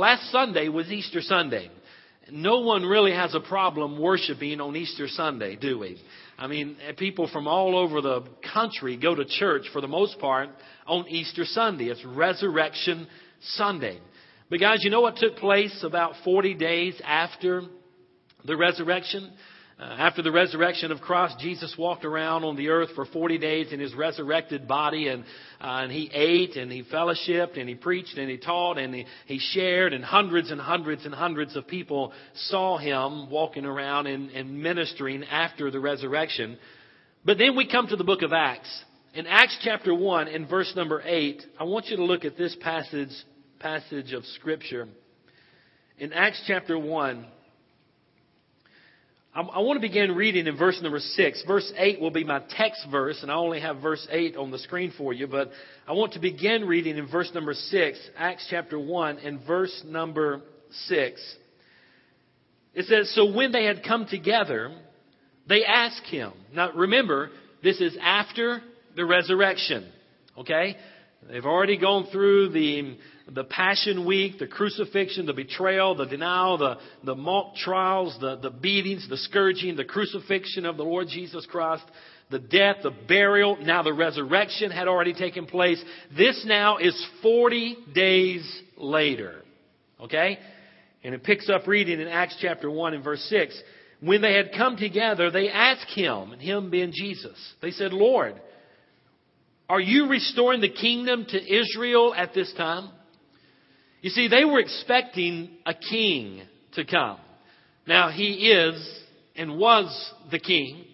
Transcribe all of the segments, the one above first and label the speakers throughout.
Speaker 1: Last Sunday was Easter Sunday. No one really has a problem worshiping on Easter Sunday, do we? I mean, people from all over the country go to church for the most part on Easter Sunday. It's Resurrection Sunday. But guys, you know what took place about 40 days after the resurrection? Uh, after the resurrection of Christ, Jesus walked around on the earth for 40 days in his resurrected body and, uh, and he ate and he fellowshipped and he preached and he taught and he, he shared and hundreds and hundreds and hundreds of people saw him walking around and, and ministering after the resurrection. But then we come to the book of Acts. In Acts chapter 1 in verse number 8, I want you to look at this passage, passage of scripture. In Acts chapter 1, I want to begin reading in verse number 6. Verse 8 will be my text verse, and I only have verse 8 on the screen for you, but I want to begin reading in verse number 6, Acts chapter 1, and verse number 6. It says, So when they had come together, they asked him. Now remember, this is after the resurrection. Okay? They've already gone through the the Passion Week, the crucifixion, the betrayal, the denial, the, the mock trials, the, the beatings, the scourging, the crucifixion of the Lord Jesus Christ, the death, the burial, now the resurrection had already taken place. This now is 40 days later. Okay? And it picks up reading in Acts chapter 1 and verse 6. When they had come together, they asked him, and him being Jesus, they said, Lord, are you restoring the kingdom to Israel at this time? You see, they were expecting a king to come. Now, he is and was the king,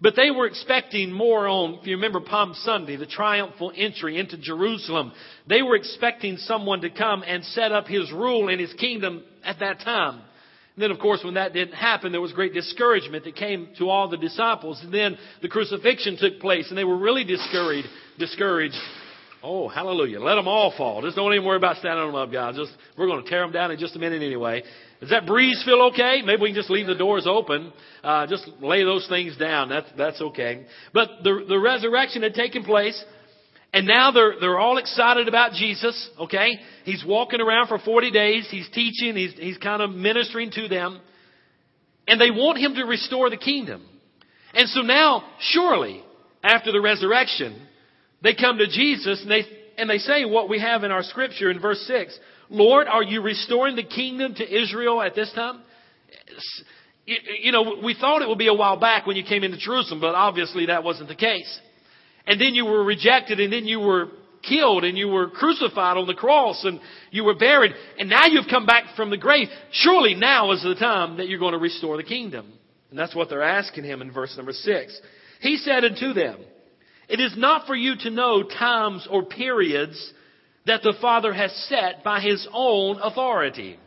Speaker 1: but they were expecting more on, if you remember Palm Sunday, the triumphal entry into Jerusalem. They were expecting someone to come and set up his rule and his kingdom at that time. And then, of course, when that didn't happen, there was great discouragement that came to all the disciples. And then the crucifixion took place, and they were really discouraged. Discouraged. Oh, hallelujah. Let them all fall. Just don't even worry about standing on them up, guys. Just, we're going to tear them down in just a minute anyway. Does that breeze feel okay? Maybe we can just leave the doors open. Uh, just lay those things down. That's, that's okay. But the, the resurrection had taken place. And now they're, they're all excited about Jesus, okay? He's walking around for 40 days. He's teaching. He's, he's kind of ministering to them. And they want him to restore the kingdom. And so now, surely, after the resurrection, they come to Jesus and they, and they say what we have in our scripture in verse 6. Lord, are you restoring the kingdom to Israel at this time? You know, we thought it would be a while back when you came into Jerusalem, but obviously that wasn't the case. And then you were rejected and then you were killed and you were crucified on the cross and you were buried and now you've come back from the grave. Surely now is the time that you're going to restore the kingdom. And that's what they're asking him in verse number six. He said unto them, it is not for you to know times or periods that the Father has set by His own authority.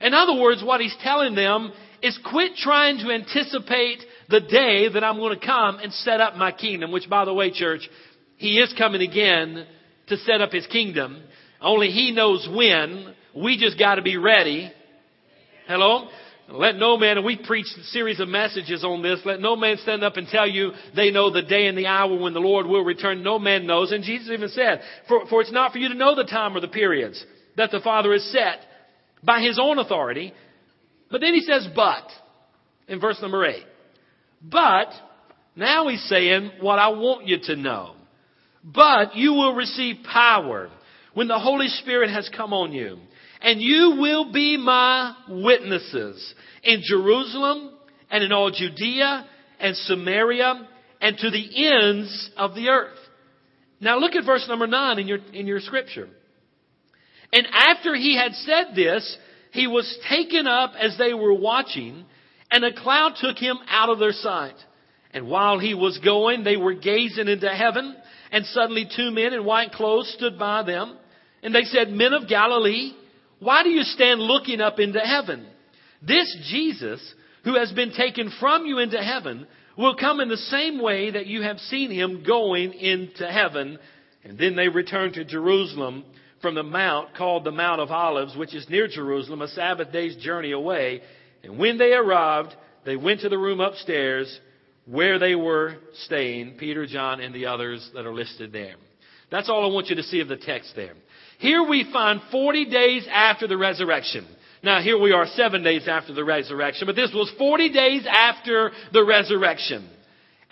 Speaker 1: In other words, what He's telling them is quit trying to anticipate the day that I'm going to come and set up my kingdom, which by the way, church, He is coming again to set up His kingdom. Only He knows when. We just got to be ready. Hello? Let no man, and we preached a series of messages on this, let no man stand up and tell you they know the day and the hour when the Lord will return. No man knows. And Jesus even said, for, for it's not for you to know the time or the periods that the Father has set by His own authority. But then He says, but, in verse number 8. But, now He's saying what I want you to know. But you will receive power when the Holy Spirit has come on you and you will be my witnesses in Jerusalem and in all Judea and Samaria and to the ends of the earth. Now look at verse number nine in your, in your scripture. And after he had said this, he was taken up as they were watching, and a cloud took him out of their sight. And while he was going, they were gazing into heaven, and suddenly two men in white clothes stood by them. And they said, Men of Galilee, why do you stand looking up into heaven? This Jesus, who has been taken from you into heaven, will come in the same way that you have seen him going into heaven. And then they returned to Jerusalem from the mount called the Mount of Olives, which is near Jerusalem, a Sabbath day's journey away. And when they arrived, they went to the room upstairs where they were staying, Peter, John, and the others that are listed there. That's all I want you to see of the text there. Here we find 40 days after the resurrection. Now here we are seven days after the resurrection, but this was 40 days after the resurrection.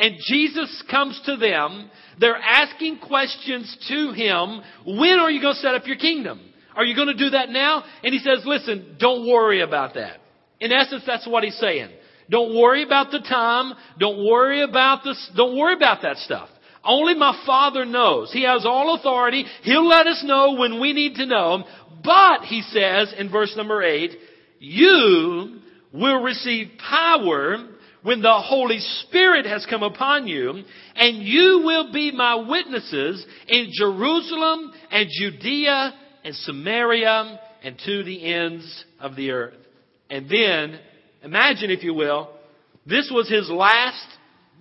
Speaker 1: And Jesus comes to them. They're asking questions to him. When are you going to set up your kingdom? Are you going to do that now? And he says, listen, don't worry about that. In essence, that's what he's saying. Don't worry about the time. Don't worry about this. Don't worry about that stuff. Only my Father knows. He has all authority. He'll let us know when we need to know. But, he says in verse number 8, you will receive power when the Holy Spirit has come upon you, and you will be my witnesses in Jerusalem and Judea and Samaria and to the ends of the earth. And then, imagine if you will, this was his last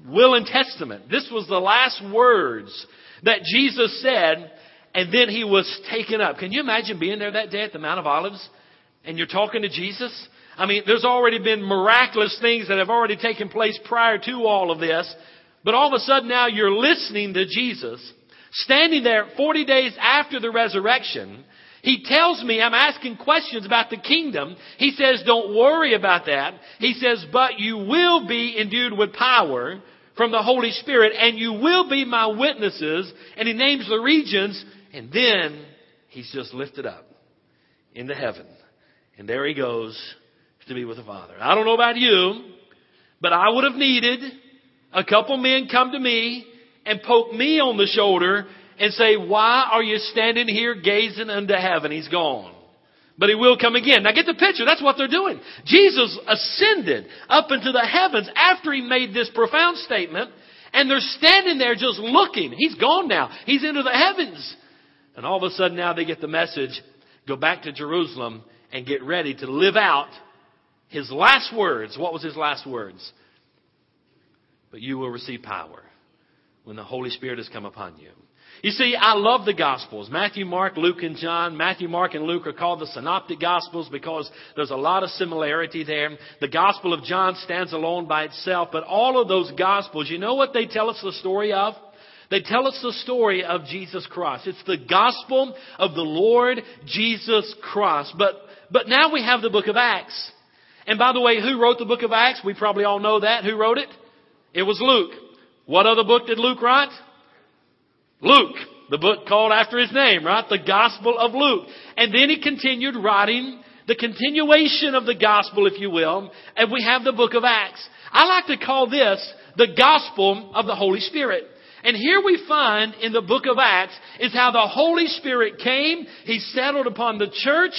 Speaker 1: will and testament. This was the last words that Jesus said, and then he was taken up. Can you imagine being there that day at the Mount of Olives and you're talking to Jesus? I mean, there's already been miraculous things that have already taken place prior to all of this, but all of a sudden now you're listening to Jesus, standing there 40 days after the resurrection, he tells me, I'm asking questions about the kingdom. He says, don't worry about that. He says, but you will be endued with power from the Holy Spirit and you will be my witnesses. And he names the regions and then he's just lifted up into heaven. And there he goes to be with the Father. I don't know about you, but I would have needed a couple men come to me and poke me on the shoulder and say, why are you standing here gazing unto heaven? He's gone. But he will come again. Now get the picture. That's what they're doing. Jesus ascended up into the heavens after he made this profound statement. And they're standing there just looking. He's gone now. He's into the heavens. And all of a sudden now they get the message, go back to Jerusalem and get ready to live out his last words. What was his last words? But you will receive power when the Holy Spirit has come upon you. You see, I love the Gospels. Matthew, Mark, Luke, and John. Matthew, Mark, and Luke are called the Synoptic Gospels because there's a lot of similarity there. The Gospel of John stands alone by itself, but all of those Gospels, you know what they tell us the story of? They tell us the story of Jesus Christ. It's the Gospel of the Lord Jesus Christ. But, but now we have the book of Acts. And by the way, who wrote the book of Acts? We probably all know that. Who wrote it? It was Luke. What other book did Luke write? Luke, the book called after his name, right? The Gospel of Luke. And then he continued writing the continuation of the Gospel, if you will, and we have the book of Acts. I like to call this the Gospel of the Holy Spirit. And here we find in the book of Acts is how the Holy Spirit came, He settled upon the church,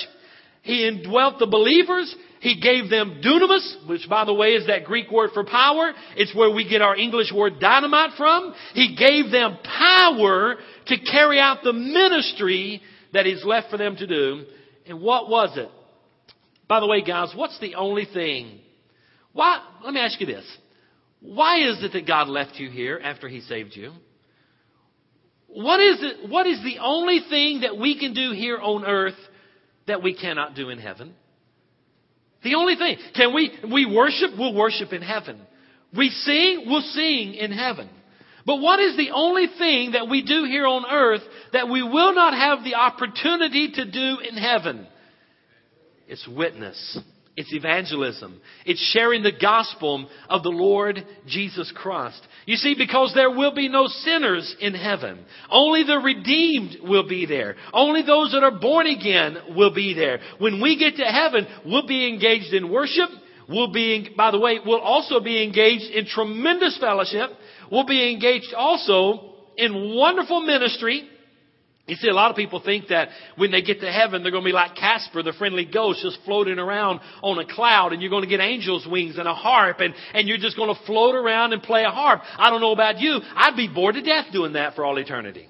Speaker 1: He indwelt the believers, he gave them dunamis, which by the way is that Greek word for power. It's where we get our English word dynamite from. He gave them power to carry out the ministry that He's left for them to do. And what was it? By the way, guys, what's the only thing? Why, let me ask you this. Why is it that God left you here after He saved you? What is it, what is the only thing that we can do here on earth that we cannot do in heaven? The only thing. Can we, we worship? We'll worship in heaven. We sing? We'll sing in heaven. But what is the only thing that we do here on earth that we will not have the opportunity to do in heaven? It's witness. It's evangelism. It's sharing the gospel of the Lord Jesus Christ. You see, because there will be no sinners in heaven. Only the redeemed will be there. Only those that are born again will be there. When we get to heaven, we'll be engaged in worship. We'll be, by the way, we'll also be engaged in tremendous fellowship. We'll be engaged also in wonderful ministry You see, a lot of people think that when they get to heaven, they're going to be like Casper, the friendly ghost, just floating around on a cloud, and you're going to get angel's wings and a harp, and, and you're just going to float around and play a harp. I don't know about you. I'd be bored to death doing that for all eternity.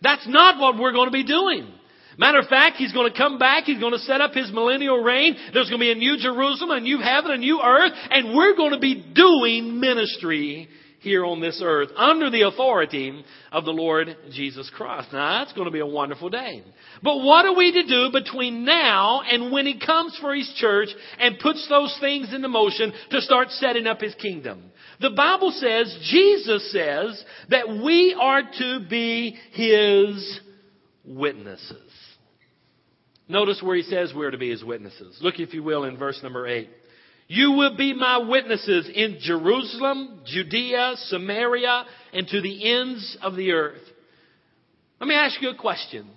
Speaker 1: That's not what we're going to be doing. Matter of fact, he's going to come back. He's going to set up his millennial reign. There's going to be a new Jerusalem, a new heaven, a new earth, and we're going to be doing ministry here on this earth under the authority of the Lord Jesus Christ. Now that's going to be a wonderful day. But what are we to do between now and when He comes for His church and puts those things into motion to start setting up His kingdom? The Bible says, Jesus says, that we are to be His witnesses. Notice where He says we're to be His witnesses. Look, if you will, in verse number 8. You will be my witnesses in Jerusalem, Judea, Samaria, and to the ends of the earth. Let me ask you a question.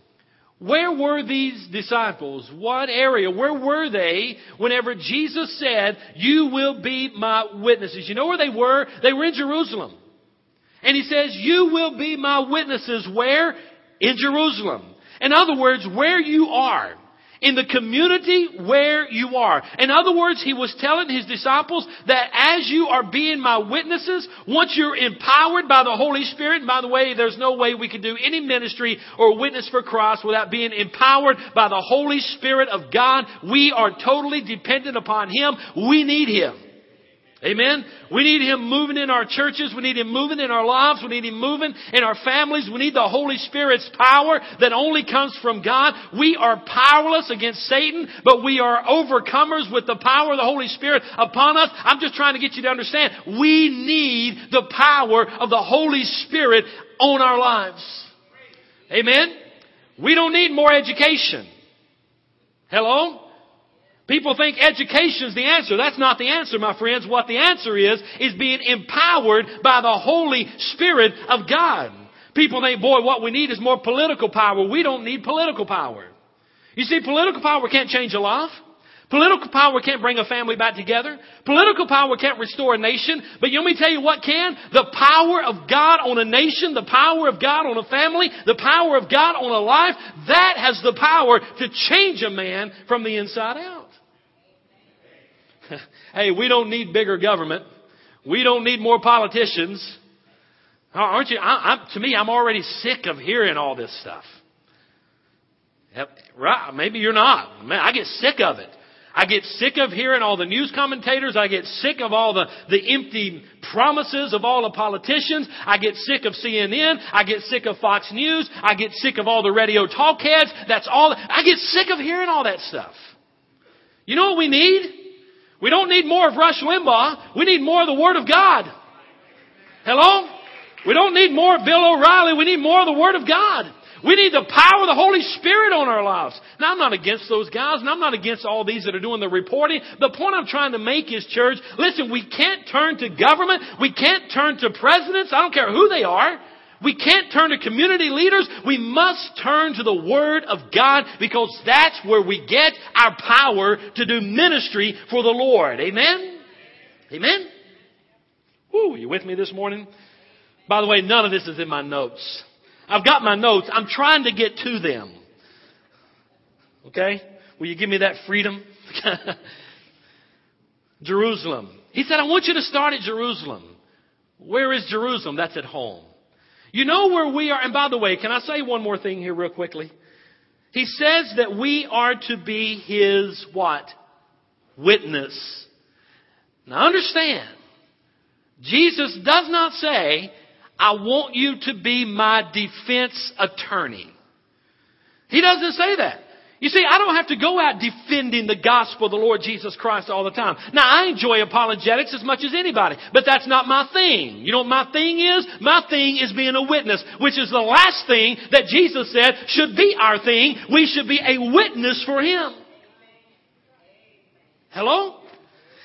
Speaker 1: Where were these disciples? What area? Where were they whenever Jesus said, You will be my witnesses? You know where they were? They were in Jerusalem. And he says, You will be my witnesses. Where? In Jerusalem. In other words, where you are in the community where you are. In other words, he was telling his disciples that as you are being my witnesses, once you're empowered by the Holy Spirit, and by the way, there's no way we could do any ministry or witness for Christ without being empowered by the Holy Spirit of God. We are totally dependent upon Him. We need Him. Amen. We need Him moving in our churches. We need Him moving in our lives. We need Him moving in our families. We need the Holy Spirit's power that only comes from God. We are powerless against Satan, but we are overcomers with the power of the Holy Spirit upon us. I'm just trying to get you to understand. We need the power of the Holy Spirit on our lives. Amen. We don't need more education. Hello? People think education is the answer. That's not the answer, my friends. What the answer is, is being empowered by the Holy Spirit of God. People think, boy, what we need is more political power. We don't need political power. You see, political power can't change a life. Political power can't bring a family back together. Political power can't restore a nation. But let me tell you what can. The power of God on a nation, the power of God on a family, the power of God on a life, that has the power to change a man from the inside out. hey, we don't need bigger government. We don't need more politicians. Aren't you? I, to me, I'm already sick of hearing all this stuff. Right? Maybe you're not. Man, I get sick of it. I get sick of hearing all the news commentators. I get sick of all the, the empty promises of all the politicians. I get sick of CNN. I get sick of Fox News. I get sick of all the radio talk heads. That's all. I get sick of hearing all that stuff. You know what we need? We don't need more of Rush Limbaugh. We need more of the Word of God. Hello? We don't need more of Bill O'Reilly. We need more of the Word of God. We need the power of the Holy Spirit on our lives. Now, I'm not against those guys, and I'm not against all these that are doing the reporting. The point I'm trying to make is, church, listen, we can't turn to government. We can't turn to presidents. I don't care who they are. We can't turn to community leaders. We must turn to the Word of God because that's where we get our power to do ministry for the Lord. Amen? Amen? Woo, you with me this morning? By the way, none of this is in my notes. I've got my notes. I'm trying to get to them. Okay? Will you give me that freedom? Jerusalem. He said, I want you to start at Jerusalem. Where is Jerusalem? That's at home. You know where we are. And by the way, can I say one more thing here real quickly? He says that we are to be his what? Witness. Now understand, Jesus does not say, I want you to be my defense attorney. He doesn't say that. You see, I don't have to go out defending the gospel of the Lord Jesus Christ all the time. Now, I enjoy apologetics as much as anybody, but that's not my thing. You know what my thing is? My thing is being a witness, which is the last thing that Jesus said should be our thing. We should be a witness for Him. Hello?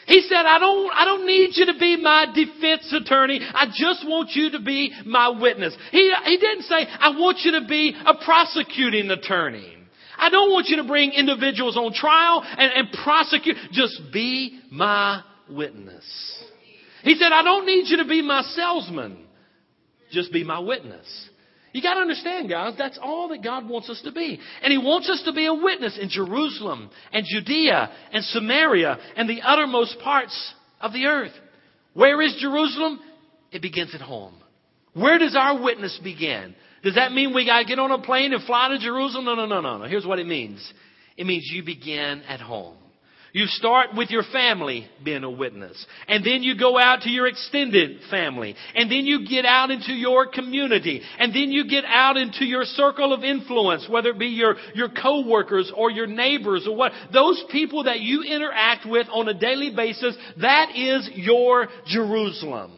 Speaker 1: He said, I don't, I don't need you to be my defense attorney. I just want you to be my witness. He, he didn't say, I want you to be a prosecuting attorney. I don't want you to bring individuals on trial and, and prosecute. Just be my witness. He said, I don't need you to be my salesman. Just be my witness. You got to understand, guys, that's all that God wants us to be. And He wants us to be a witness in Jerusalem and Judea and Samaria and the uttermost parts of the earth. Where is Jerusalem? It begins at home. Where does our witness begin? Does that mean we got to get on a plane and fly to Jerusalem? No, no, no, no, no. Here's what it means. It means you begin at home. You start with your family being a witness. And then you go out to your extended family. And then you get out into your community. And then you get out into your circle of influence, whether it be your, your coworkers or your neighbors or what. Those people that you interact with on a daily basis, that is your Jerusalem.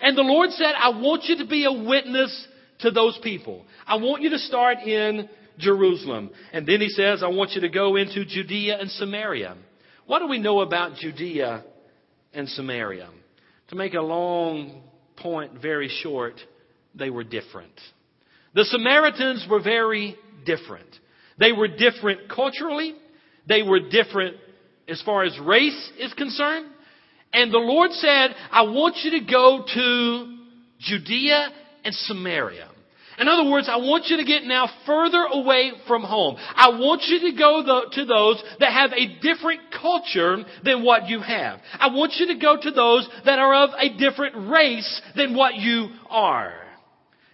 Speaker 1: And the Lord said, I want you to be a witness to those people. I want you to start in Jerusalem. And then he says, I want you to go into Judea and Samaria. What do we know about Judea and Samaria? To make a long point very short, they were different. The Samaritans were very different. They were different culturally. They were different as far as race is concerned. And the Lord said, I want you to go to Judea and Samaria. In other words, I want you to get now further away from home. I want you to go to those that have a different culture than what you have. I want you to go to those that are of a different race than what you are.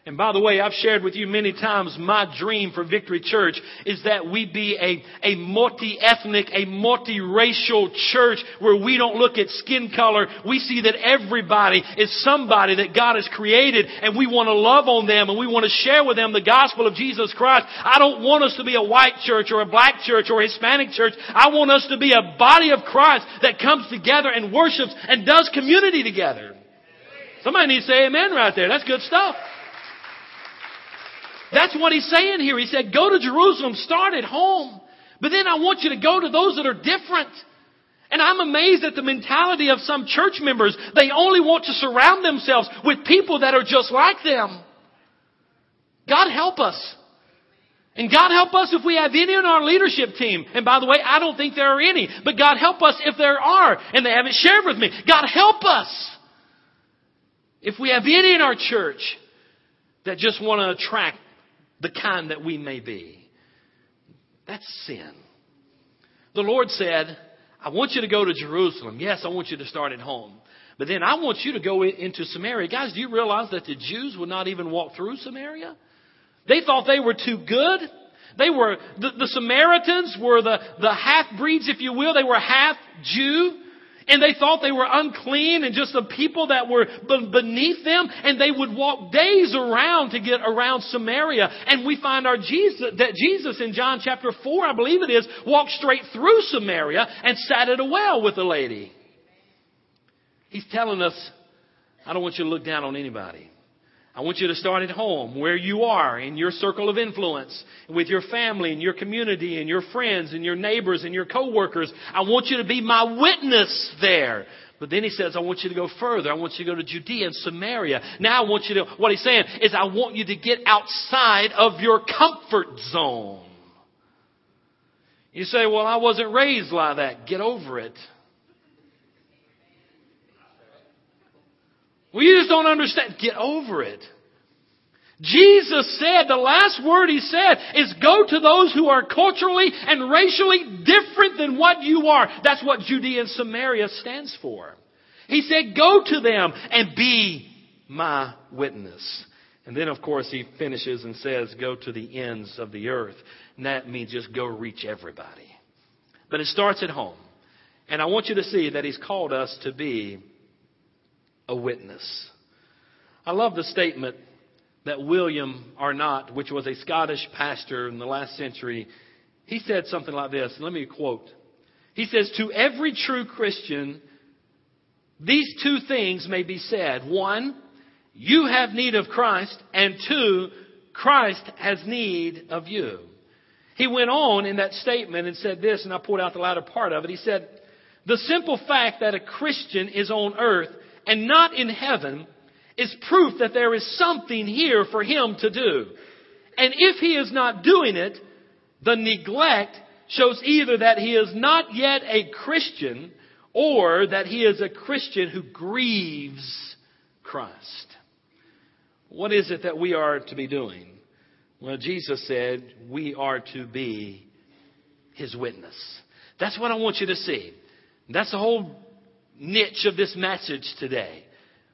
Speaker 1: And by the way, I've shared with you many times my dream for Victory Church is that we be a, a multi-ethnic, a multi-racial church where we don't look at skin color. We see that everybody is somebody that God has created and we want to love on them and we want to share with them the gospel of Jesus Christ. I don't want us to be a white church or a black church or a Hispanic church. I want us to be a body of Christ that comes together and worships and does community together. Somebody needs to say amen right there. That's good stuff. That's what he's saying here. He said, go to Jerusalem, start at home. But then I want you to go to those that are different. And I'm amazed at the mentality of some church members. They only want to surround themselves with people that are just like them. God help us. And God help us if we have any in our leadership team. And by the way, I don't think there are any. But God help us if there are and they haven't shared with me. God help us if we have any in our church that just want to attract the kind that we may be. That's sin. The Lord said, I want you to go to Jerusalem. Yes, I want you to start at home. But then I want you to go into Samaria. Guys, do you realize that the Jews would not even walk through Samaria? They thought they were too good. They were, the, the Samaritans were the, the half breeds, if you will. They were half Jew. And they thought they were unclean and just the people that were beneath them. And they would walk days around to get around Samaria. And we find our Jesus, that Jesus in John chapter 4, I believe it is, walked straight through Samaria and sat at a well with a lady. He's telling us, I don't want you to look down on anybody. I want you to start at home, where you are, in your circle of influence, with your family and your community and your friends and your neighbors and your coworkers. I want you to be my witness there. But then he says, I want you to go further. I want you to go to Judea and Samaria. Now I want you to, what he's saying is I want you to get outside of your comfort zone. You say, well, I wasn't raised like that. Get over it. Well, you just don't understand. Get over it. Jesus said, the last word he said is go to those who are culturally and racially different than what you are. That's what Judea and Samaria stands for. He said, go to them and be my witness. And then, of course, he finishes and says, go to the ends of the earth. And that means just go reach everybody. But it starts at home. And I want you to see that he's called us to be a witness. I love the statement that William Arnot, which was a Scottish pastor in the last century, he said something like this. Let me quote. He says, To every true Christian, these two things may be said. One, you have need of Christ, and two, Christ has need of you. He went on in that statement and said this, and I pulled out the latter part of it. He said, The simple fact that a Christian is on earth and not in heaven is proof that there is something here for him to do. And if he is not doing it, the neglect shows either that he is not yet a Christian or that he is a Christian who grieves Christ. What is it that we are to be doing? Well, Jesus said we are to be his witness. That's what I want you to see. That's the whole niche of this message today.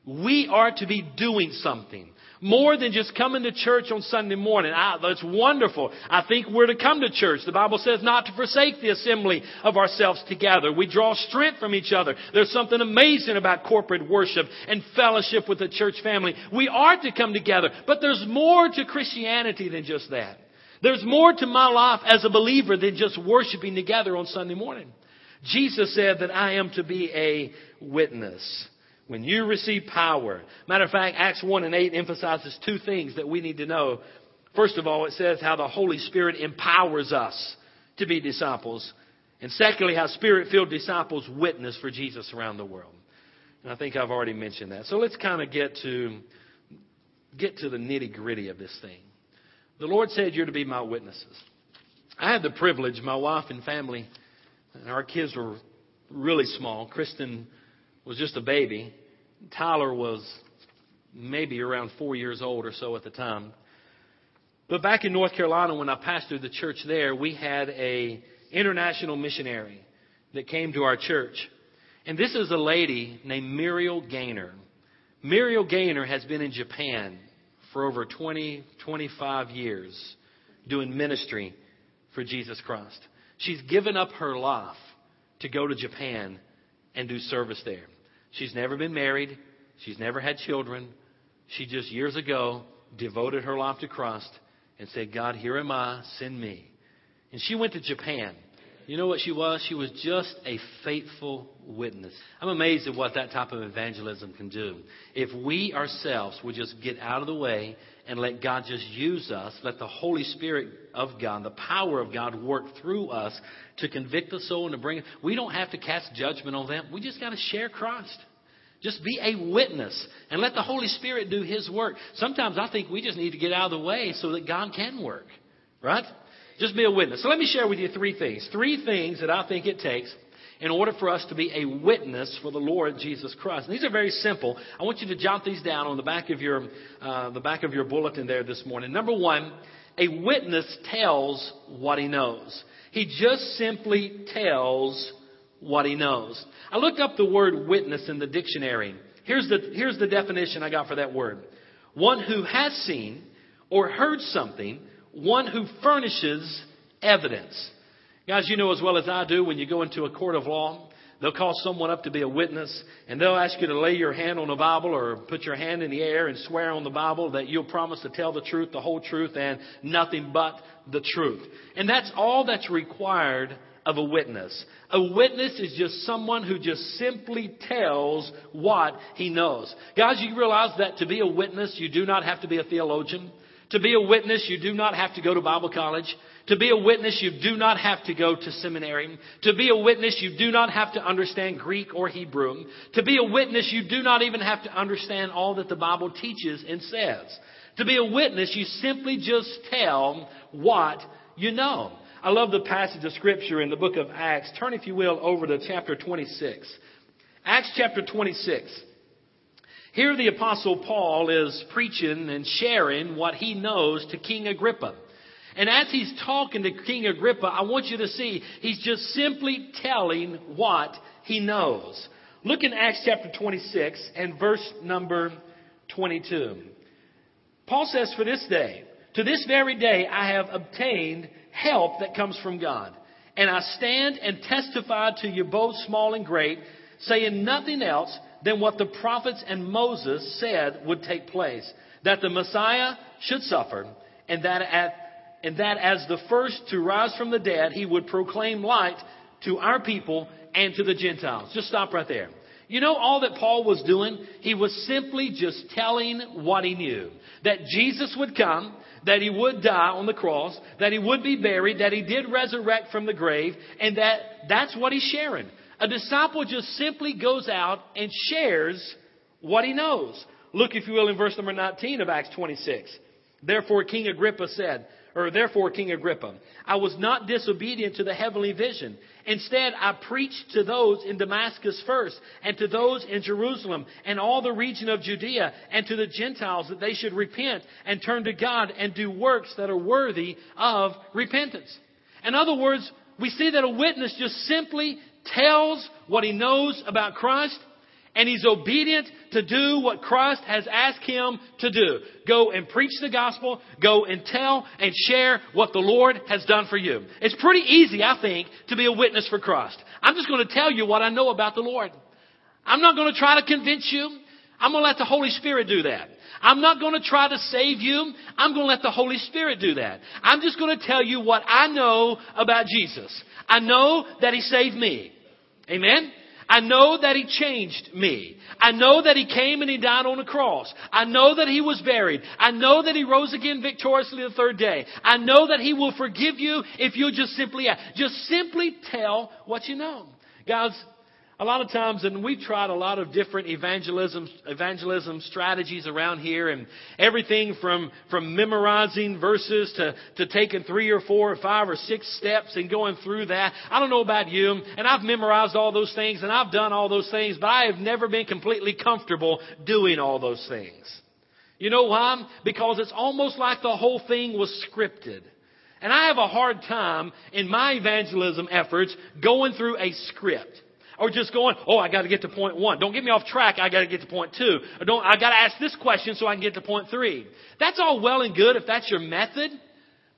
Speaker 1: We are to be doing something. More than just coming to church on Sunday morning. Ah, that's wonderful. I think we're to come to church. The Bible says not to forsake the assembly of ourselves together. We draw strength from each other. There's something amazing about corporate worship and fellowship with the church family. We are to come together, but there's more to Christianity than just that. There's more to my life as a believer than just worshiping together on Sunday morning. Jesus said that I am to be a witness. When you receive power. Matter of fact, Acts 1 and 8 emphasizes two things that we need to know. First of all, it says how the Holy Spirit empowers us to be disciples. And secondly, how spirit filled disciples witness for Jesus around the world. And I think I've already mentioned that. So let's kind of get to, get to the nitty gritty of this thing. The Lord said, You're to be my witnesses. I had the privilege, my wife and family, and our kids were really small. Kristen was just a baby. Tyler was maybe around four years old or so at the time. But back in North Carolina, when I pastored the church there, we had a international missionary that came to our church. And this is a lady named Muriel Gaynor. Muriel Gaynor has been in Japan for over 20, 25 years doing ministry for Jesus Christ. She's given up her life to go to Japan and do service there. She's never been married. She's never had children. She just years ago devoted her life to Christ and said, God, here am I, send me. And she went to Japan. You know what she was? She was just a faithful witness. I'm amazed at what that type of evangelism can do. If we ourselves would just get out of the way and let God just use us, let the Holy Spirit of God, the power of God work through us to convict the soul and to bring it. We don't have to cast judgment on them. We just got to share Christ. Just be a witness and let the Holy Spirit do His work. Sometimes I think we just need to get out of the way so that God can work. Right? Just be a witness. So let me share with you three things. Three things that I think it takes in order for us to be a witness for the Lord Jesus Christ. And these are very simple. I want you to jot these down on the back of your uh, the back of your bulletin there this morning. Number one, a witness tells what he knows. He just simply tells what he knows. I looked up the word witness in the dictionary. Here's the, here's the definition I got for that word. One who has seen or heard something, one who furnishes evidence. Guys, you know as well as I do when you go into a court of law, they'll call someone up to be a witness and they'll ask you to lay your hand on the Bible or put your hand in the air and swear on the Bible that you'll promise to tell the truth, the whole truth, and nothing but the truth. And that's all that's required of a witness. A witness is just someone who just simply tells what he knows. Guys, you realize that to be a witness, you do not have to be a theologian. To be a witness, you do not have to go to Bible college. To be a witness, you do not have to go to seminary. To be a witness, you do not have to understand Greek or Hebrew. To be a witness, you do not even have to understand all that the Bible teaches and says. To be a witness, you simply just tell what you know. I love the passage of Scripture in the book of Acts. Turn, if you will, over to chapter 26. Acts chapter 26. Here the Apostle Paul is preaching and sharing what he knows to King Agrippa. And as he's talking to King Agrippa, I want you to see he's just simply telling what he knows. Look in Acts chapter 26 and verse number 22. Paul says, For this day, to this very day, I have obtained help that comes from God. And I stand and testify to you both small and great, saying nothing else than what the prophets and Moses said would take place that the Messiah should suffer, and that, at, and that as the first to rise from the dead, he would proclaim light to our people and to the Gentiles. Just stop right there. You know all that Paul was doing? He was simply just telling what he knew. That Jesus would come, that he would die on the cross, that he would be buried, that he did resurrect from the grave, and that that's what he's sharing. A disciple just simply goes out and shares what he knows. Look, if you will, in verse number 19 of Acts 26. Therefore, King Agrippa said, or therefore, King Agrippa, I was not disobedient to the heavenly vision. Instead, I preached to those in Damascus first, and to those in Jerusalem, and all the region of Judea, and to the Gentiles that they should repent and turn to God and do works that are worthy of repentance. In other words, we see that a witness just simply tells what he knows about Christ and he's obedient to do what Christ has asked him to do. Go and preach the gospel, go and tell and share what the Lord has done for you. It's pretty easy, I think, to be a witness for Christ. I'm just going to tell you what I know about the Lord. I'm not going to try to convince you. I'm going to let the Holy Spirit do that. I'm not going to try to save you. I'm going to let the Holy Spirit do that. I'm just going to tell you what I know about Jesus. I know that He saved me. Amen? I know that He changed me. I know that He came and He died on the cross. I know that He was buried. I know that He rose again victoriously the third day. I know that He will forgive you if you just simply, just simply tell what you know. Guys, a lot of times, and we've tried a lot of different evangelism evangelism strategies around here, and everything from from memorizing verses to to taking three or four or five or six steps and going through that. I don't know about you, and I've memorized all those things and I've done all those things, but I have never been completely comfortable doing all those things. You know why? Because it's almost like the whole thing was scripted. And I have a hard time in my evangelism efforts going through a script. Or just going, oh, I got to get to point one. Don't get me off track. I got to get to point two. Don't, I got to ask this question so I can get to point three. That's all well and good if that's your method.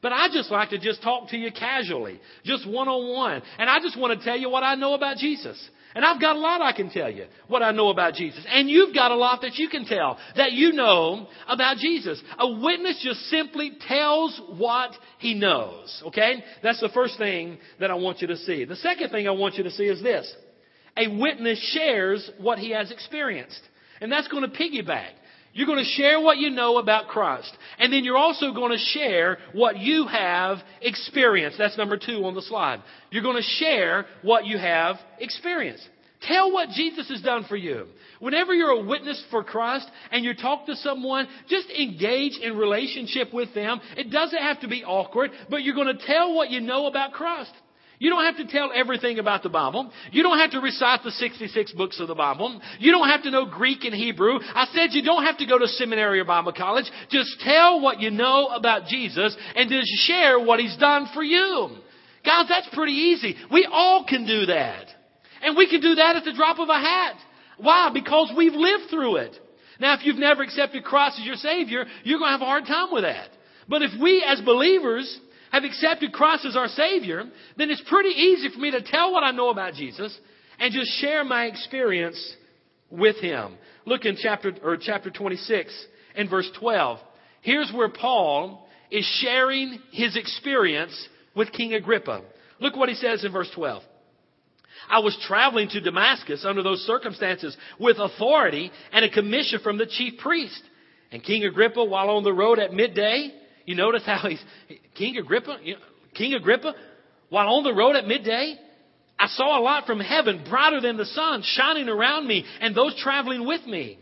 Speaker 1: But I just like to just talk to you casually, just one on one. And I just want to tell you what I know about Jesus. And I've got a lot I can tell you what I know about Jesus. And you've got a lot that you can tell that you know about Jesus. A witness just simply tells what he knows. Okay? That's the first thing that I want you to see. The second thing I want you to see is this. A witness shares what he has experienced. And that's going to piggyback. You're going to share what you know about Christ. And then you're also going to share what you have experienced. That's number two on the slide. You're going to share what you have experienced. Tell what Jesus has done for you. Whenever you're a witness for Christ and you talk to someone, just engage in relationship with them. It doesn't have to be awkward, but you're going to tell what you know about Christ. You don't have to tell everything about the Bible. You don't have to recite the 66 books of the Bible. You don't have to know Greek and Hebrew. I said you don't have to go to seminary or Bible college. Just tell what you know about Jesus and just share what He's done for you. Guys, that's pretty easy. We all can do that. And we can do that at the drop of a hat. Why? Because we've lived through it. Now, if you've never accepted Christ as your Savior, you're going to have a hard time with that. But if we as believers have accepted Christ as our Savior, then it's pretty easy for me to tell what I know about Jesus and just share my experience with Him. Look in chapter, or chapter 26 and verse 12. Here's where Paul is sharing his experience with King Agrippa. Look what he says in verse 12. I was traveling to Damascus under those circumstances with authority and a commission from the chief priest. And King Agrippa, while on the road at midday, you notice how he's King Agrippa, King Agrippa, while on the road at midday, I saw a light from heaven, brighter than the sun, shining around me and those traveling with me.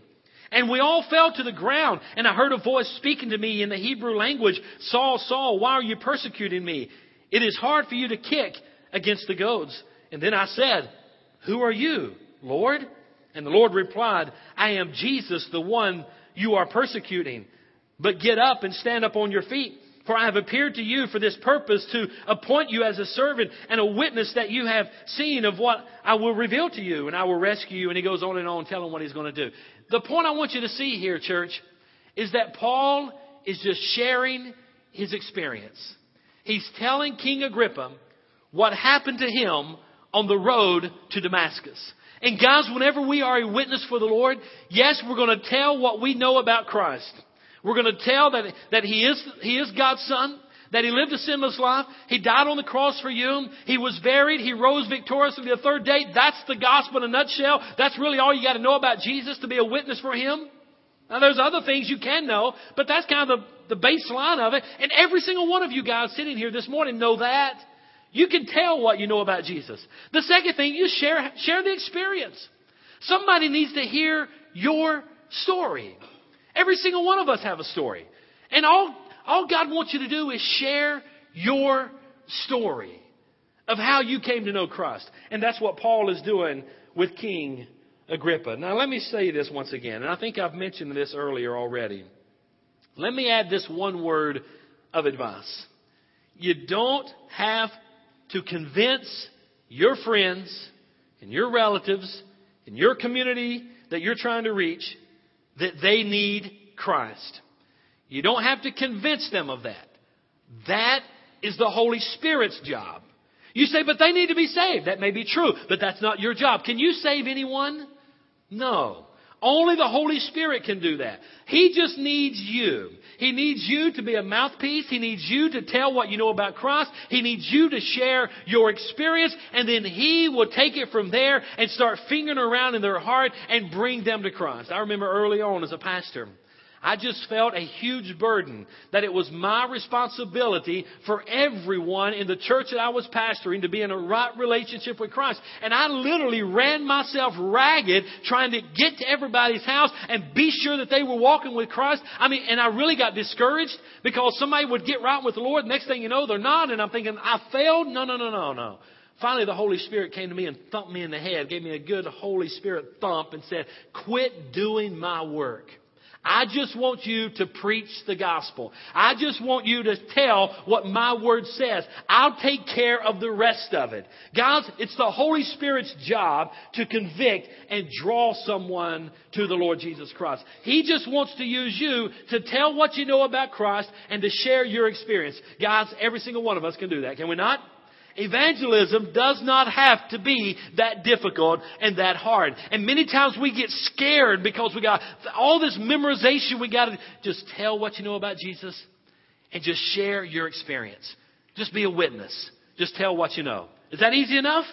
Speaker 1: And we all fell to the ground, and I heard a voice speaking to me in the Hebrew language, Saul, Saul, why are you persecuting me? It is hard for you to kick against the goads. And then I said, Who are you, Lord? And the Lord replied, I am Jesus, the one you are persecuting. But get up and stand up on your feet. For I have appeared to you for this purpose to appoint you as a servant and a witness that you have seen of what I will reveal to you and I will rescue you. And he goes on and on telling what he's going to do. The point I want you to see here, church, is that Paul is just sharing his experience. He's telling King Agrippa what happened to him on the road to Damascus. And guys, whenever we are a witness for the Lord, yes, we're going to tell what we know about Christ. We're going to tell that, that he, is, he is God's Son, that He lived a sinless life. He died on the cross for you. He was buried. He rose victoriously the third day. That's the gospel in a nutshell. That's really all you got to know about Jesus to be a witness for Him. Now there's other things you can know, but that's kind of the, the baseline of it. And every single one of you guys sitting here this morning know that. You can tell what you know about Jesus. The second thing, you share, share the experience. Somebody needs to hear your story. Every single one of us have a story. And all, all God wants you to do is share your story of how you came to know Christ. And that's what Paul is doing with King Agrippa. Now, let me say this once again, and I think I've mentioned this earlier already. Let me add this one word of advice. You don't have to convince your friends and your relatives in your community that you're trying to reach that they need Christ. You don't have to convince them of that. That is the Holy Spirit's job. You say, but they need to be saved. That may be true, but that's not your job. Can you save anyone? No. Only the Holy Spirit can do that. He just needs you. He needs you to be a mouthpiece. He needs you to tell what you know about Christ. He needs you to share your experience, and then He will take it from there and start fingering around in their heart and bring them to Christ. I remember early on as a pastor, I just felt a huge burden that it was my responsibility for everyone in the church that I was pastoring to be in a right relationship with Christ. And I literally ran myself ragged trying to get to everybody's house and be sure that they were walking with Christ. I mean, and I really got discouraged because somebody would get right with the Lord. Next thing you know, they're not. And I'm thinking, I failed? No, no, no, no, no. Finally, the Holy Spirit came to me and thumped me in the head, gave me a good Holy Spirit thump and said, quit doing my work. I just want you to preach the gospel. I just want you to tell what my word says. I'll take care of the rest of it. Guys, it's the Holy Spirit's job to convict and draw someone to the Lord Jesus Christ. He just wants to use you to tell what you know about Christ and to share your experience. Guys, every single one of us can do that, can we not? Evangelism does not have to be that difficult and that hard. And many times we get scared because we got all this memorization. We got to just tell what you know about Jesus and just share your experience. Just be a witness. Just tell what you know. Is that easy enough?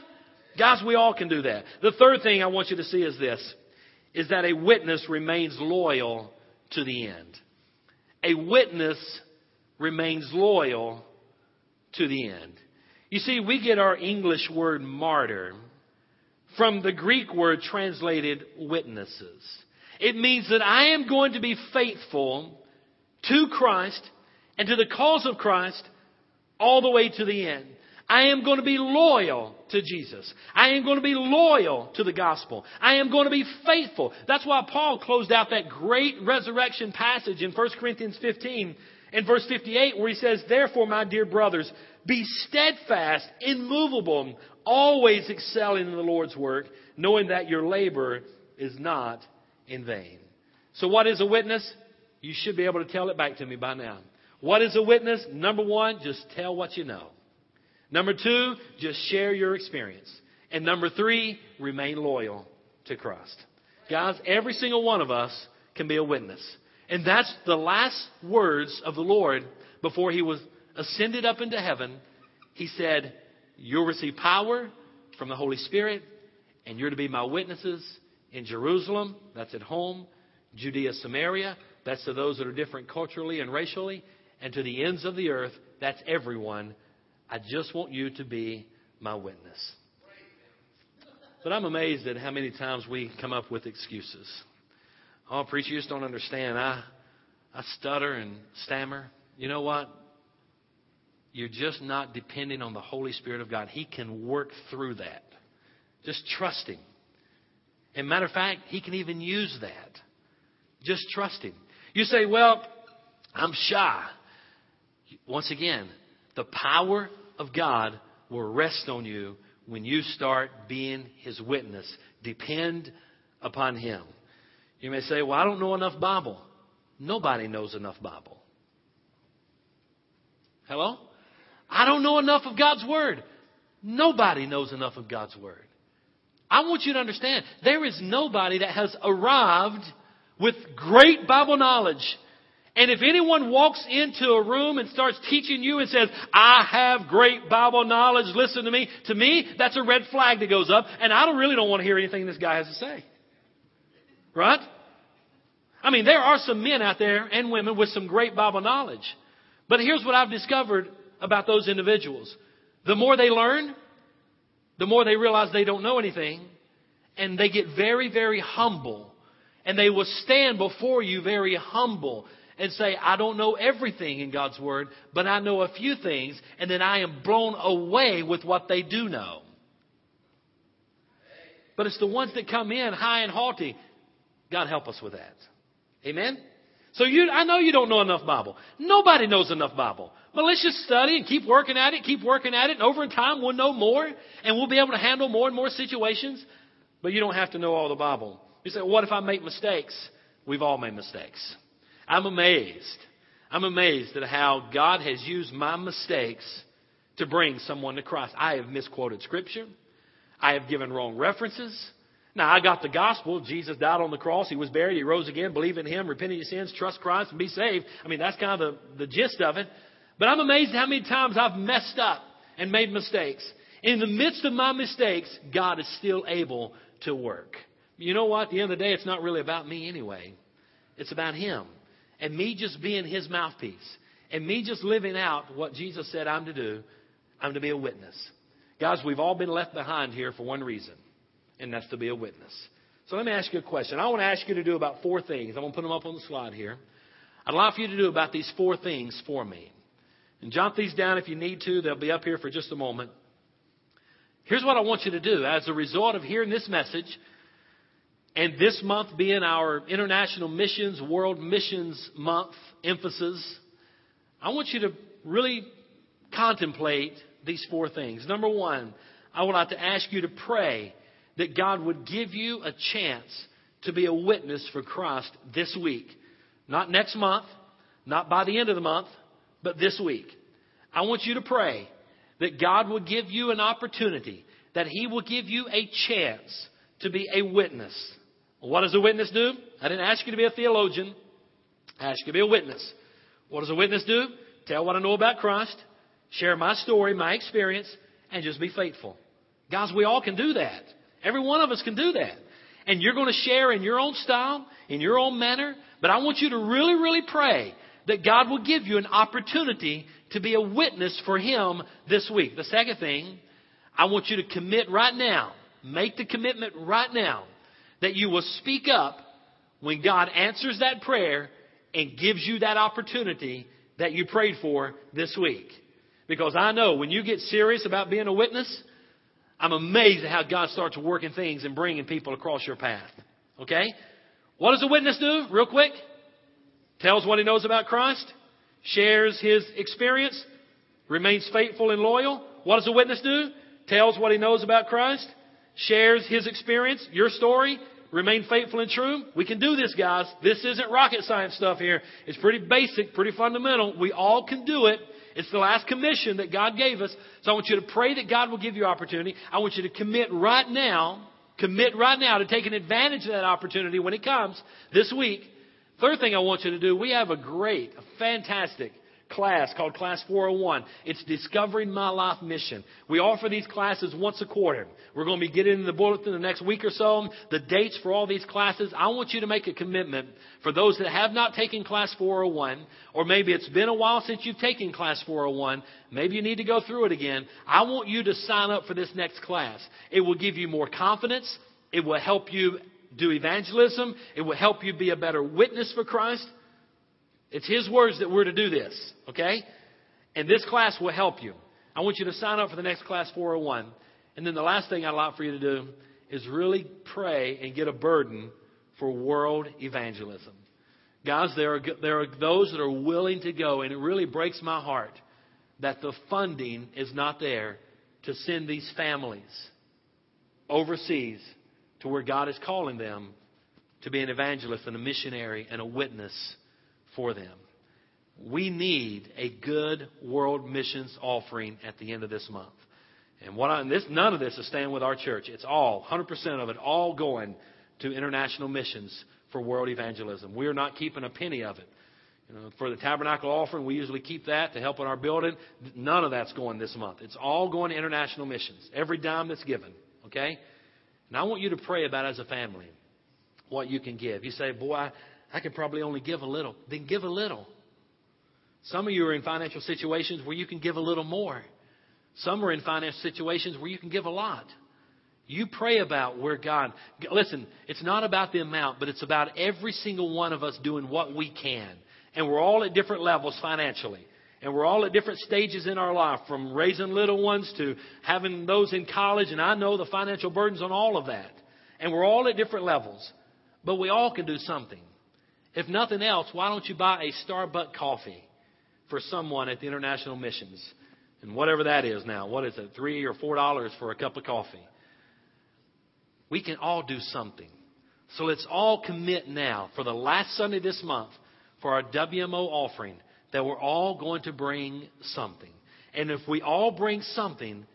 Speaker 1: Guys, we all can do that. The third thing I want you to see is this, is that a witness remains loyal to the end. A witness remains loyal to the end. You see, we get our English word martyr from the Greek word translated witnesses. It means that I am going to be faithful to Christ and to the cause of Christ all the way to the end. I am going to be loyal to Jesus. I am going to be loyal to the gospel. I am going to be faithful. That's why Paul closed out that great resurrection passage in 1 Corinthians 15 and verse 58 where he says, Therefore, my dear brothers, be steadfast, immovable, always excelling in the Lord's work, knowing that your labor is not in vain. So, what is a witness? You should be able to tell it back to me by now. What is a witness? Number one, just tell what you know. Number two, just share your experience. And number three, remain loyal to Christ. Guys, every single one of us can be a witness. And that's the last words of the Lord before he was ascended up into heaven, he said, You'll receive power from the Holy Spirit, and you're to be my witnesses in Jerusalem, that's at home, Judea, Samaria, that's to those that are different culturally and racially, and to the ends of the earth, that's everyone. I just want you to be my witness. But I'm amazed at how many times we come up with excuses. Oh, preacher, you just don't understand. I, I stutter and stammer. You know what? You're just not depending on the Holy Spirit of God. He can work through that. Just trust Him. And matter of fact, He can even use that. Just trust Him. You say, well, I'm shy. Once again, the power of God will rest on you when you start being His witness. Depend upon Him. You may say, well, I don't know enough Bible. Nobody knows enough Bible. Hello? I don't know enough of God's Word. Nobody knows enough of God's Word. I want you to understand there is nobody that has arrived with great Bible knowledge. And if anyone walks into a room and starts teaching you and says, I have great Bible knowledge, listen to me, to me, that's a red flag that goes up, and I don't really don't want to hear anything this guy has to say. Right? I mean, there are some men out there and women with some great Bible knowledge. But here's what I've discovered about those individuals. The more they learn, the more they realize they don't know anything, and they get very, very humble. And they will stand before you very humble and say, I don't know everything in God's Word, but I know a few things, and then I am blown away with what they do know. But it's the ones that come in high and haughty. God help us with that. Amen? So you, I know you don't know enough Bible. Nobody knows enough Bible. But let's just study and keep working at it, keep working at it, and over time we'll know more, and we'll be able to handle more and more situations. But you don't have to know all the Bible. You say, what if I make mistakes? We've all made mistakes. I'm amazed. I'm amazed at how God has used my mistakes to bring someone to Christ. I have misquoted Scripture. I have given wrong references. Now, I got the gospel. Jesus died on the cross. He was buried. He rose again. Believe in Him. Repent of your sins. Trust Christ and be saved. I mean, that's kind of the, the gist of it. But I'm amazed at how many times I've messed up and made mistakes. In the midst of my mistakes, God is still able to work. You know what? At the end of the day, it's not really about me anyway. It's about Him. And me just being His mouthpiece. And me just living out what Jesus said I'm to do. I'm to be a witness. Guys, we've all been left behind here for one reason, and that's to be a witness. So let me ask you a question. I want to ask you to do about four things. I'm going to put them up on the slide here. I'd like for you to do about these four things for me. And jot these down if you need to. They'll be up here for just a moment. Here's what I want you to do. As a result of hearing this message, and this month being our International Missions, World Missions Month emphasis, I want you to really contemplate these four things. Number one, I would like to ask you to pray that God would give you a chance to be a witness for Christ this week. Not next month, not by the end of the month, but this week. I want you to pray that God would give you an opportunity, that He will give you a chance to be a witness what does a witness do? I didn't ask you to be a theologian. I asked you to be a witness. What does a witness do? Tell what I know about Christ, share my story, my experience, and just be faithful. Guys, we all can do that. Every one of us can do that. And you're going to share in your own style, in your own manner, but I want you to really, really pray that God will give you an opportunity to be a witness for Him this week. The second thing, I want you to commit right now. Make the commitment right now that you will speak up when God answers that prayer and gives you that opportunity that you prayed for this week. Because I know when you get serious about being a witness, I'm amazed at how God starts working things and bringing people across your path. Okay? What does a witness do, real quick? Tells what he knows about Christ, shares his experience, remains faithful and loyal. What does a witness do? Tells what he knows about Christ, shares his experience, your story, remain faithful and true. We can do this, guys. This isn't rocket science stuff here. It's pretty basic, pretty fundamental. We all can do it. It's the last commission that God gave us. So I want you to pray that God will give you opportunity. I want you to commit right now, commit right now to taking advantage of that opportunity when it comes this week. Third thing I want you to do, we have a great, a fantastic class called Class 401. It's Discovering My Life Mission. We offer these classes once a quarter. We're going to be getting in the bulletin the next week or so. The dates for all these classes. I want you to make a commitment for those that have not taken Class 401, or maybe it's been a while since you've taken Class 401. Maybe you need to go through it again. I want you to sign up for this next class. It will give you more confidence. It will help you do evangelism. It will help you be a better witness for Christ. It's His words that we're to do this, okay? And this class will help you. I want you to sign up for the next class 401. And then the last thing I'd like for you to do is really pray and get a burden for world evangelism. Guys, there are, there are those that are willing to go, and it really breaks my heart that the funding is not there to send these families overseas to where God is calling them to be an evangelist and a missionary and a witness for them. We need a good world missions offering at the end of this month. And what I, and this, none of this is staying with our church. It's all, 100% of it, all going to international missions for world evangelism. We are not keeping a penny of it. You know, for the tabernacle offering, we usually keep that to help in our building. None of that's going this month. It's all going to international missions. Every dime that's given. Okay? And I want you to pray about as a family what you can give. You say, boy, I, I could probably only give a little. Then give a little. Some of you are in financial situations where you can give a little more. Some are in financial situations where you can give a lot. You pray about where God. Listen, it's not about the amount, but it's about every single one of us doing what we can And we're all at different levels financially. And we're all at different stages in our life, from raising little ones to having those in college. And I know the financial burdens on all of that. And we're all at different levels. But we all can do something. If nothing else, why don't you buy a Starbucks coffee for someone at the International Missions? And whatever that is now. What is it? Three or four dollars for a cup of coffee. We can all do something. So let's all commit now for the last Sunday this month for our WMO offering that we're all going to bring something. And if we all bring something,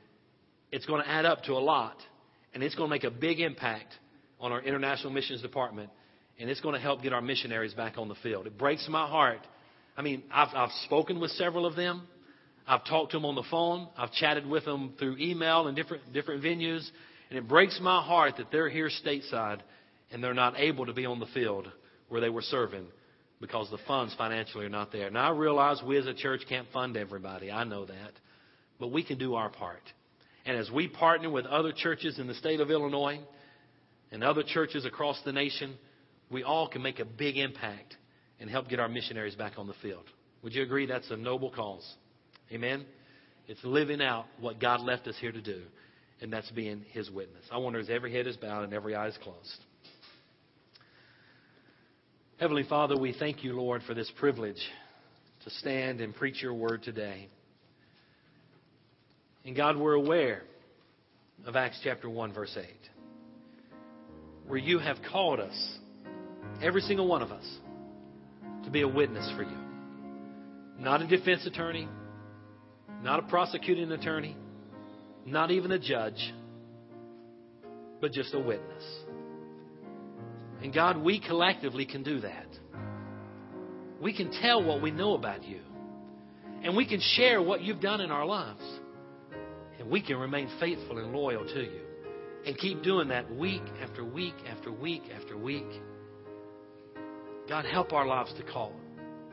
Speaker 1: it's going to add up to a lot. And it's going to make a big impact on our International Missions Department. And it's going to help get our missionaries back on the field. It breaks my heart. I mean, I've, I've spoken with several of them. I've talked to them on the phone. I've chatted with them through email and different, different venues. And it breaks my heart that they're here stateside and they're not able to be on the field where they were serving because the funds financially are not there. Now, I realize we as a church can't fund everybody. I know that. But we can do our part. And as we partner with other churches in the state of Illinois and other churches across the nation, we all can make a big impact and help get our missionaries back on the field. Would you agree that's a noble cause? Amen? It's living out what God left us here to do, and that's being His witness. I wonder as every head is bowed and every eye is closed. Heavenly Father, we thank you, Lord, for this privilege to stand and preach your word today. And God, we're aware of Acts chapter 1, verse 8, where you have called us, every single one of us, to be a witness for you. Not a defense attorney, not a prosecuting attorney, not even a judge, but just a witness. And God, we collectively can do that. We can tell what we know about you. And we can share what you've done in our lives. And we can remain faithful and loyal to you. And keep doing that week after week after week after week. God, help our lives to call,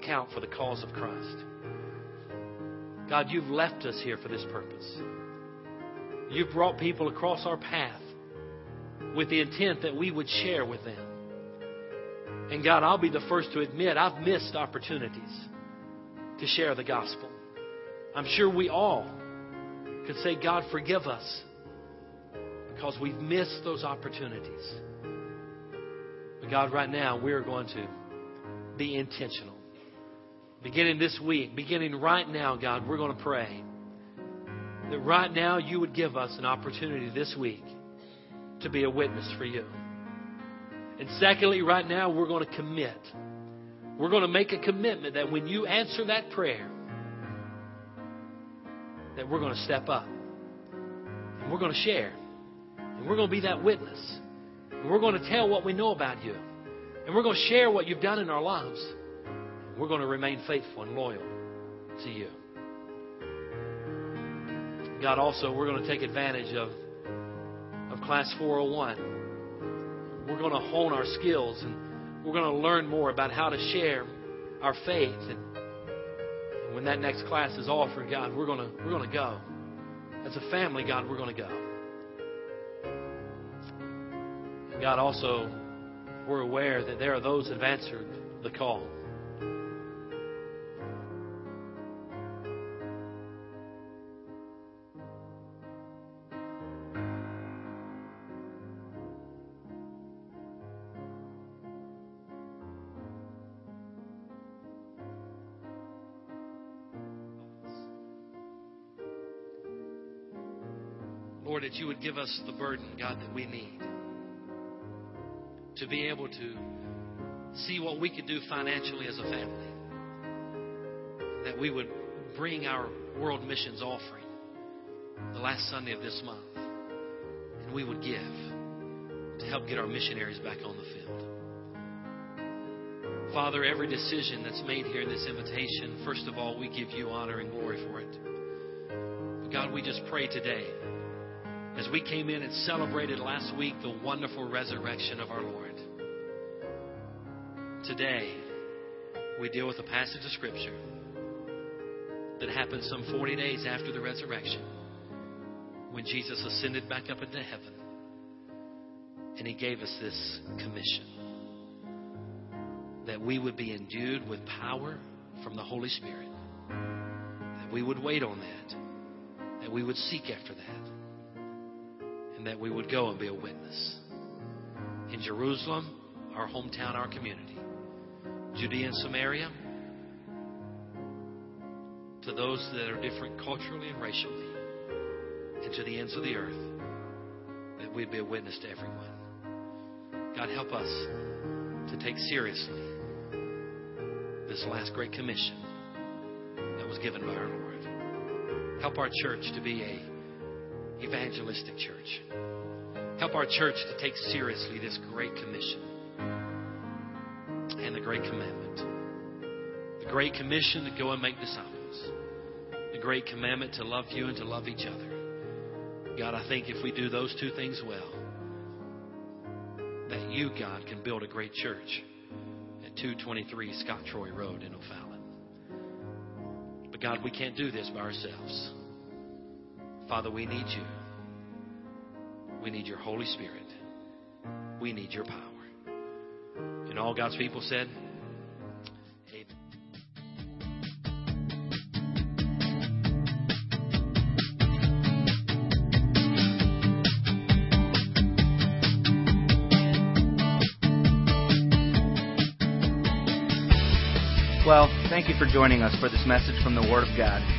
Speaker 1: count for the cause of Christ. God, you've left us here for this purpose. You've brought people across our path with the intent that we would share with them. And God, I'll be the first to admit I've missed opportunities to share the gospel. I'm sure we all could say, God, forgive us because we've missed those opportunities. But God, right now, we're going to be intentional. Beginning this week, beginning right now, God, we're going to pray that right now you would give us an opportunity this week to be a witness for you. And secondly, right now, we're going to commit. We're going to make a commitment that when you answer that prayer, that we're going to step up. And we're going to share. And we're going to be that witness. And we're going to tell what we know about you. And we're going to share what you've done in our lives. We're going to remain faithful and loyal to you. God, also, we're going to take advantage of, of Class 401 we're going to hone our skills and we're going to learn more about how to share our faith. And, when that next class is offered, God, we're going to we're going to go. As a family, God, we're going to go. God, also, we're aware that there are those that have answered the call. Lord, that you would give us the burden, God, that we need to be able to see what we could do financially as a family. That we would bring our world missions offering the last Sunday of this month. And we would give to help get our missionaries back on the field. Father, every decision that's made here in this invitation, first of all, we give you honor and glory for it. But God, we just pray today as we came in and celebrated last week the wonderful resurrection of our Lord. Today, we deal with a passage of Scripture that happened some 40 days after the resurrection when Jesus ascended back up into heaven and he gave us this commission that we would be endued with power from the Holy Spirit, that we would wait on that, that we would seek after that, and that we would go and be a witness. In Jerusalem, our hometown, our community, Judea and Samaria, to those that are different culturally and racially, and to the ends of the earth, that we'd be a witness to everyone. God, help us to take seriously this last great commission that was given by our Lord. Help our church to be a evangelistic church. Help our church to take seriously this great commission and the great commandment. The great commission to go and make disciples. The great commandment to love you and to love each other. God, I think if we do those two things well, that you, God, can build a great church at 223 Scott Troy Road in O'Fallon. But God, we can't do this by ourselves. Father, we need you. We need your Holy Spirit. We need your power. And all God's people said, Amen.
Speaker 2: Well, thank you for joining us for this message from the Word of God.